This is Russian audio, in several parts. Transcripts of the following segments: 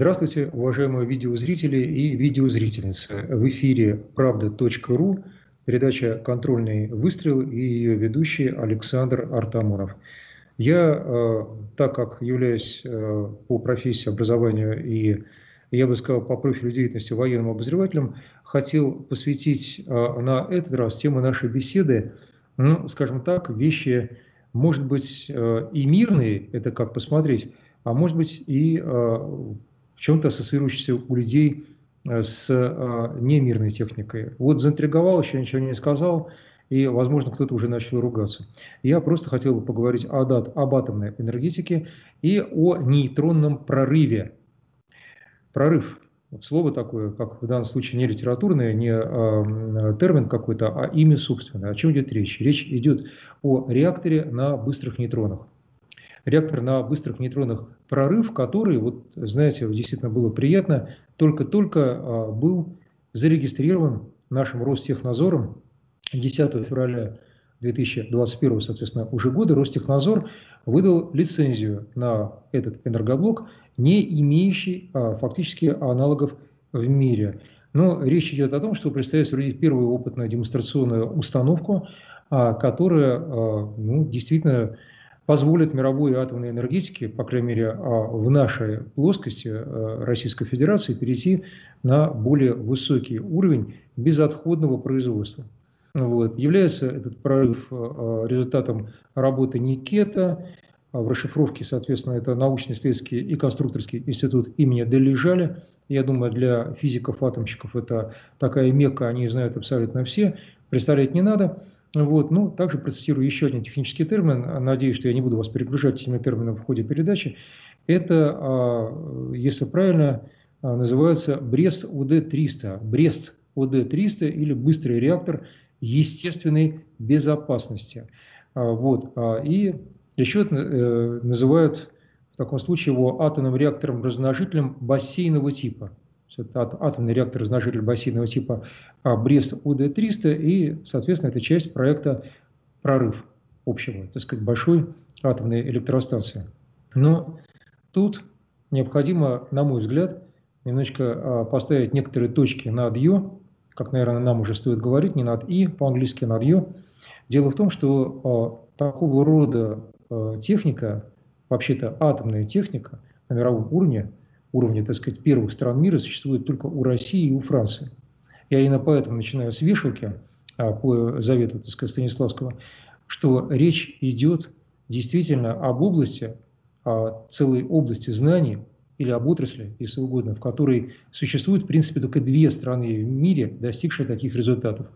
Здравствуйте, уважаемые видеозрители и видеозрительницы. В эфире правда.ру, передача «Контрольный выстрел» и ее ведущий Александр Артамонов. Я, э, так как являюсь э, по профессии образования и, я бы сказал, по профилю деятельности военным обозревателем, хотел посвятить э, на этот раз тему нашей беседы, ну, скажем так, вещи, может быть, и мирные, это как посмотреть, а может быть и чем-то ассоциирующийся у людей э, с э, немирной техникой. Вот заинтриговал, еще ничего не сказал, и, возможно, кто-то уже начал ругаться. Я просто хотел бы поговорить о, дат, об атомной энергетике и о нейтронном прорыве. Прорыв. Вот слово такое, как в данном случае не литературное, не э, термин какой-то, а имя собственное. О чем идет речь? Речь идет о реакторе на быстрых нейтронах реактор на быстрых нейтронах прорыв, который, вот знаете, действительно было приятно, только-только а, был зарегистрирован нашим Ростехнадзором 10 февраля 2021, соответственно, уже года Ростехнадзор выдал лицензию на этот энергоблок, не имеющий а, фактически аналогов в мире. Но речь идет о том, что предстоит соорудить первую опытную демонстрационную установку, а, которая а, ну, действительно позволит мировой атомной энергетике, по крайней мере а, в нашей плоскости э, Российской Федерации, перейти на более высокий уровень безотходного производства. Вот. Является этот прорыв э, результатом работы Никета, в расшифровке, соответственно, это научно-исследовательский и конструкторский институт имени Дележаля. Я думаю, для физиков-атомщиков это такая мекка, они знают абсолютно все, представлять не надо. Вот. Ну, также процитирую еще один технический термин. Надеюсь, что я не буду вас перегружать этими терминами в ходе передачи. Это, а, если правильно, а, называется Брест УД-300. Брест УД-300 или быстрый реактор естественной безопасности. А, вот. И еще э, называют в таком случае его атомным реактором-размножителем бассейнового типа это атомный реактор разножитель бассейного типа а, Брест УД-300, и, соответственно, это часть проекта «Прорыв» общего, так сказать, большой атомной электростанции. Но тут необходимо, на мой взгляд, немножечко а, поставить некоторые точки над «ё», как, наверное, нам уже стоит говорить, не над «и», по-английски над «ё». Дело в том, что а, такого рода техника, вообще-то атомная техника на мировом уровне – уровня, так сказать, первых стран мира существует только у России и у Франции. Я именно поэтому начинаю с вешалки, а, по завету, так сказать, Станиславского, что речь идет действительно об области, о целой области знаний или об отрасли, если угодно, в которой существует, в принципе, только две страны в мире, достигшие таких результатов.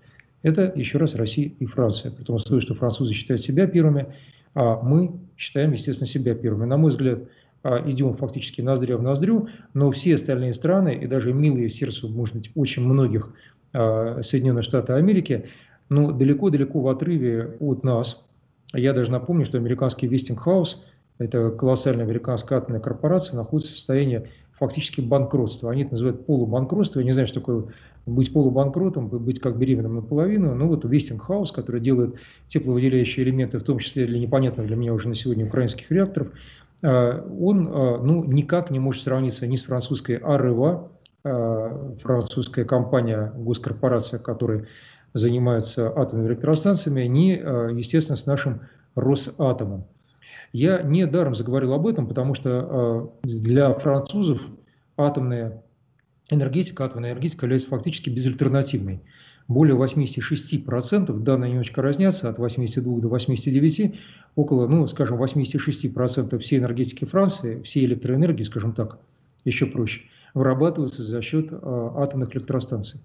Это, еще раз, Россия и Франция. При том условии, что французы считают себя первыми, а мы считаем, естественно, себя первыми. На мой взгляд, а, идем фактически ноздря в ноздрю, но все остальные страны, и даже милые сердцу, может быть, очень многих а, Соединенных Штатов Америки, но далеко-далеко в отрыве от нас. Я даже напомню, что американский Westinghouse, это колоссальная американская атомная корпорация, находится в состоянии фактически банкротства. Они это называют полубанкротство. Я не знаю, что такое быть полубанкротом, быть как беременным наполовину. Ну вот Westinghouse, который делает тепловыделяющие элементы, в том числе для непонятных для меня уже на сегодня украинских реакторов, он э, ну, никак не может сравниться ни с французской Арева, э, французская компания, госкорпорация, которая занимается атомными электростанциями, ни, естественно, с нашим Росатомом. Я не даром заговорил об этом, потому что для французов атомная энергетика, атомная энергетика является фактически безальтернативной более 86%, данные немножечко разнятся, от 82 до 89, около, ну, скажем, 86% всей энергетики Франции, всей электроэнергии, скажем так, еще проще, вырабатывается за счет а, атомных электростанций.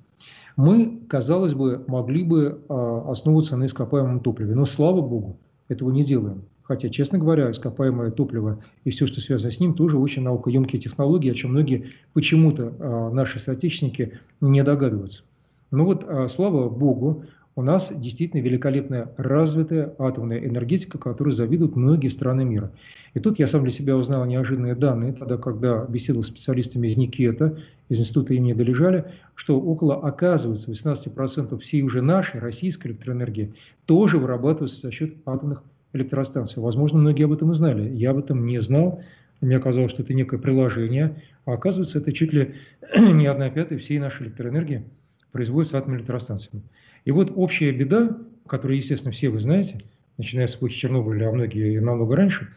Мы, казалось бы, могли бы а, основываться на ископаемом топливе, но, слава богу, этого не делаем. Хотя, честно говоря, ископаемое топливо и все, что связано с ним, тоже очень наукоемкие технологии, о чем многие почему-то а, наши соотечественники не догадываются. Ну вот, а, слава богу, у нас действительно великолепная развитая атомная энергетика, которой завидуют многие страны мира. И тут я сам для себя узнал неожиданные данные, тогда, когда беседовал с специалистами из Никета, из института имени Долежали, что около, оказывается, 18% всей уже нашей российской электроэнергии тоже вырабатывается за счет атомных электростанций. Возможно, многие об этом и знали. Я об этом не знал. Мне казалось, что это некое приложение А оказывается, это чуть ли не одна пятая всей нашей электроэнергии производится атомными электростанциями. И вот общая беда, которую, естественно, все вы знаете, начиная с эпохи Чернобыля, а многие намного раньше,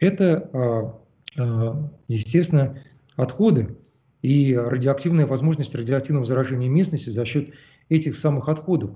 это, а, а, естественно, отходы и радиоактивная возможность радиоактивного заражения местности за счет этих самых отходов.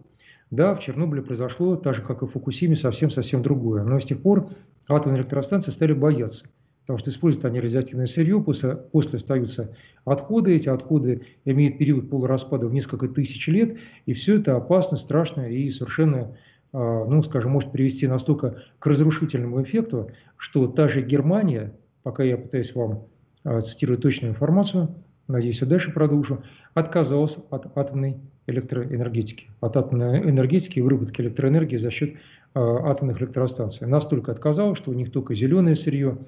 Да, в Чернобыле произошло, так же, как и в Фукусиме, совсем-совсем другое. Но с тех пор атомные электростанции стали бояться, потому что используют они радиоактивное сырье, после, после остаются отходы, эти отходы имеют период полураспада в несколько тысяч лет, и все это опасно, страшно и совершенно, а, ну, скажем, может привести настолько к разрушительному эффекту, что та же Германия, пока я пытаюсь вам а, цитировать точную информацию, надеюсь, я дальше продолжу, отказалась от атомной электроэнергетики, от атомной энергетики и выработки электроэнергии за счет э, атомных электростанций. Настолько отказалась, что у них только зеленое сырье,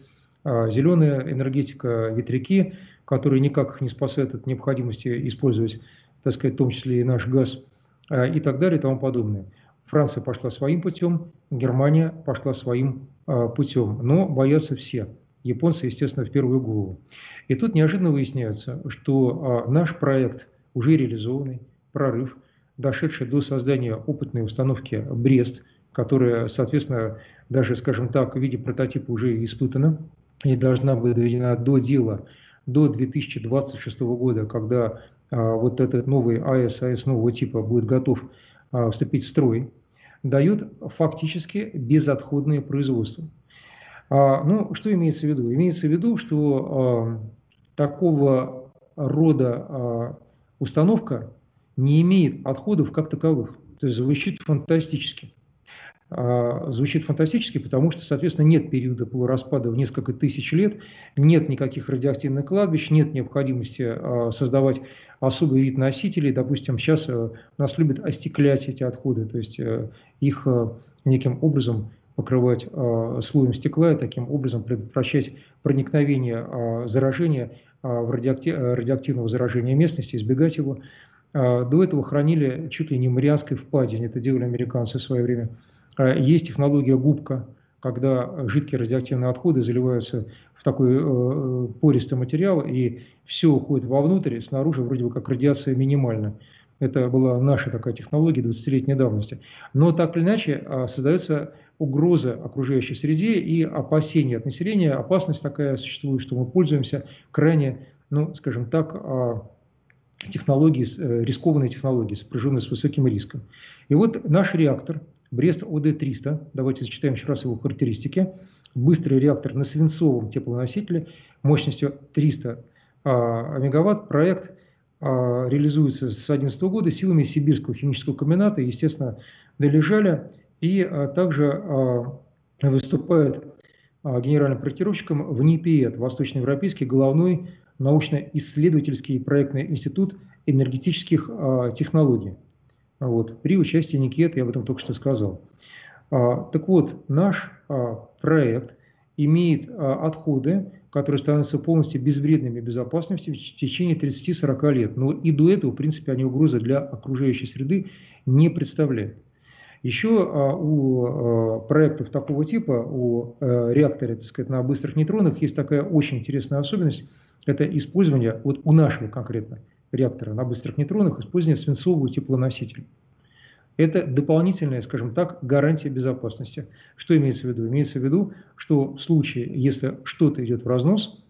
зеленая энергетика, ветряки, которые никак не спасают от необходимости использовать, так сказать, в том числе и наш газ э, и так далее и тому подобное. Франция пошла своим путем, Германия пошла своим э, путем, но боятся все – японцы, естественно, в первую голову. И тут неожиданно выясняется, что а, наш проект, уже реализованный, прорыв, дошедший до создания опытной установки «Брест», которая, соответственно, даже, скажем так, в виде прототипа уже испытана и должна быть доведена до дела до 2026 года, когда а, вот этот новый АЭС, АЭС нового типа будет готов а, вступить в строй, дает фактически безотходное производство. А, ну, что имеется в виду? Имеется в виду, что такого рода установка не имеет отходов как таковых. То есть звучит фантастически. Звучит фантастически, потому что, соответственно, нет периода полураспада в несколько тысяч лет, нет никаких радиоактивных кладбищ, нет необходимости создавать особый вид носителей. Допустим, сейчас нас любят остеклять эти отходы, то есть э, их э, неким образом покрывать э, слоем стекла и таким образом предотвращать проникновение э, заражения, э, в радиоактив, радиоактивного заражения местности, избегать его. До этого хранили чуть ли не в Марианской впадине, это делали американцы в свое время. Есть технология губка, когда жидкие радиоактивные отходы заливаются в такой э, пористый материал, и все уходит вовнутрь, снаружи вроде бы как радиация минимальна. Это была наша такая технология 20-летней давности. Но так или иначе создается угроза окружающей среде и опасения от населения. Опасность такая существует, что мы пользуемся крайне, ну, скажем так, а, технологии, э, рискованной технологии, сопряженной с высоким риском. И вот наш реактор Брест ОД-300, давайте зачитаем еще раз его характеристики. Быстрый реактор на свинцовом теплоносителе мощностью 300 а, мегаватт. Проект а, реализуется с 2011 года силами Сибирского химического комбината. Естественно, долежали и а, также а, выступает а, генеральным проектировщиком в НИПИЭТ, Восточноевропейский головной научно-исследовательский проектный институт энергетических технологий. Вот, при участии Никет, я об этом только что сказал. Так вот, наш проект имеет отходы, которые становятся полностью безвредными безопасности в течение 30-40 лет. Но и до этого, в принципе, они угрозы для окружающей среды не представляют. Еще а, у а, проектов такого типа, у а, реактора, так сказать, на быстрых нейтронах есть такая очень интересная особенность. Это использование, вот у нашего конкретно реактора на быстрых нейтронах, использование свинцового теплоносителя. Это дополнительная, скажем так, гарантия безопасности. Что имеется в виду? Имеется в виду, что в случае, если что-то идет в разнос,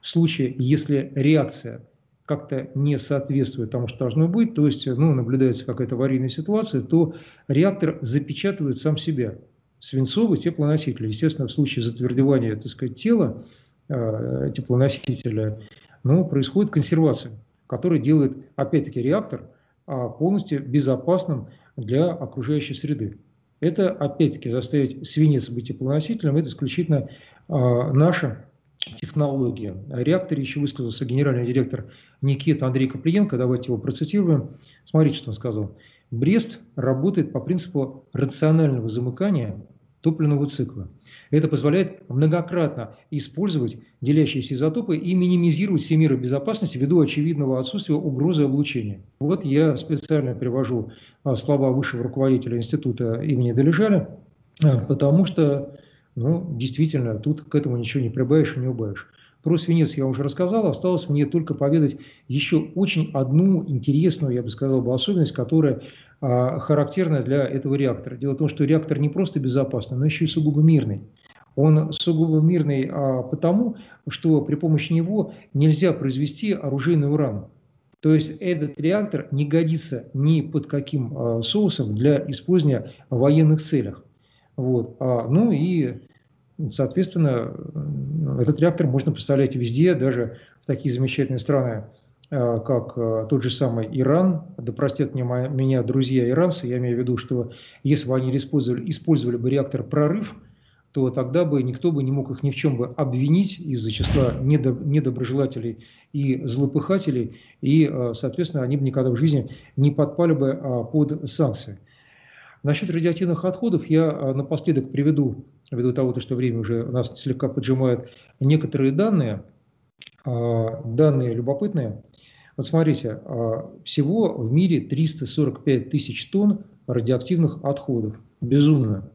в случае, если реакция как-то не соответствует тому, что должно быть, то есть ну, наблюдается какая-то аварийная ситуация, то реактор запечатывает сам себя. Свинцовый теплоноситель. Естественно, в случае затвердевания так сказать, тела э, теплоносителя ну, происходит консервация, которая делает, опять-таки, реактор э, полностью безопасным для окружающей среды. Это, опять-таки, заставить свинец быть теплоносителем, это исключительно э, наша технология. О реакторе еще высказался генеральный директор Никита Андрей Каплиенко. Давайте его процитируем. Смотрите, что он сказал. Брест работает по принципу рационального замыкания топливного цикла. Это позволяет многократно использовать делящиеся изотопы и минимизировать все меры безопасности ввиду очевидного отсутствия угрозы облучения. Вот я специально привожу а, слова высшего руководителя института имени Долежаля, а, потому что ну, действительно, тут к этому ничего не прибавишь и не убавишь. Про свинец я уже рассказал, осталось мне только поведать еще очень одну интересную, я бы сказал, бы, особенность, которая а, характерна для этого реактора. Дело в том, что реактор не просто безопасный, но еще и сугубо мирный. Он сугубо мирный а, потому, что при помощи него нельзя произвести оружейный уран. То есть этот реактор не годится ни под каким а, соусом для использования в военных целях. Вот. А, ну и Соответственно, этот реактор можно представлять везде, даже в такие замечательные страны, э, как э, тот же самый Иран. Да простят меня друзья иранцы, я имею в виду, что если бы они использовали, использовали бы реактор «Прорыв», то тогда бы никто бы не мог их ни в чем бы обвинить из-за числа недоброжелателей и злопыхателей, и, э, соответственно, они бы никогда в жизни не подпали бы а, под санкции. Насчет радиоактивных отходов я напоследок приведу ввиду того, что время уже нас слегка поджимает, некоторые данные, а, данные любопытные. Вот смотрите, а, всего в мире 345 тысяч тонн радиоактивных отходов. Безумно.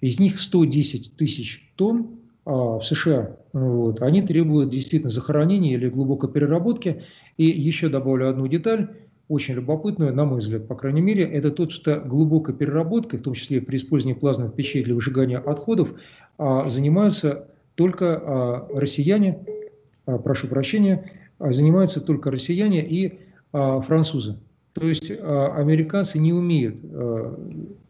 Из них 110 тысяч тонн а, в США. Вот, они требуют действительно захоронения или глубокой переработки. И еще добавлю одну деталь очень любопытную, на мой взгляд, по крайней мере, это то, что глубокой переработкой, в том числе при использовании плазменных печей для выжигания отходов, а, занимаются только а, россияне, а, прошу прощения, занимаются только россияне и французы. То есть американцы не умеют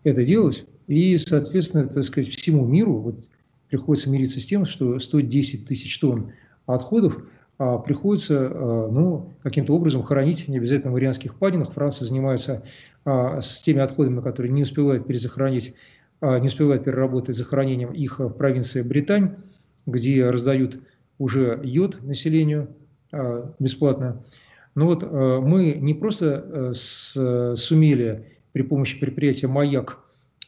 это делать, и, соответственно, так сказать, всему миру вот, приходится мириться с тем, что 110 тысяч тонн отходов – приходится а, ну, каким-то образом хоронить, не обязательно в Марианских падинах. Франция занимается а, с теми отходами, которые не успевают перезахоронить, не успевают переработать захоронением их в провинции Британь, где раздают уже йод населению бесплатно. Но вот мы не просто сумели при помощи предприятия «Маяк»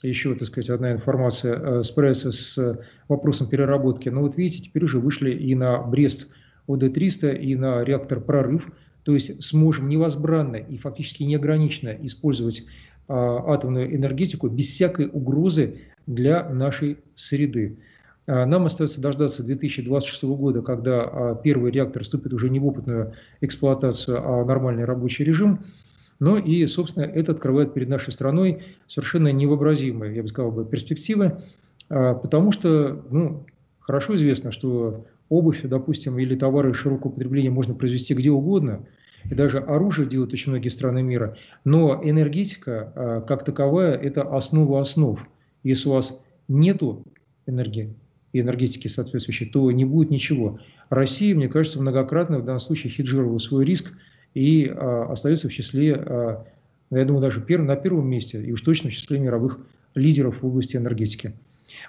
еще, так сказать, одна информация, справиться с вопросом переработки. Но вот видите, теперь уже вышли и на Брест – ОД-300 и на реактор «Прорыв», то есть сможем невозбранно и фактически неограниченно использовать а, атомную энергетику без всякой угрозы для нашей среды. А, нам остается дождаться 2026 года, когда а, первый реактор вступит уже не в опытную эксплуатацию, а нормальный рабочий режим. Но и, собственно, это открывает перед нашей страной совершенно невообразимые, я бы сказал, перспективы, потому что ну, хорошо известно, что обувь, допустим, или товары широкого потребления можно произвести где угодно, и даже оружие делают очень многие страны мира, но энергетика а, как таковая – это основа основ. Если у вас нету энергии, и энергетики соответствующей, то не будет ничего. Россия, мне кажется, многократно в данном случае хеджировала свой риск и а, остается в числе, а, я думаю, даже пер, на первом месте, и уж точно в числе мировых лидеров в области энергетики.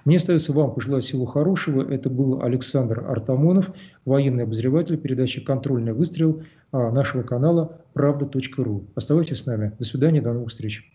Мне остается вам пожелать всего хорошего. Это был Александр Артамонов, военный обозреватель передачи «Контрольный выстрел» нашего канала «Правда.ру». Оставайтесь с нами. До свидания, до новых встреч.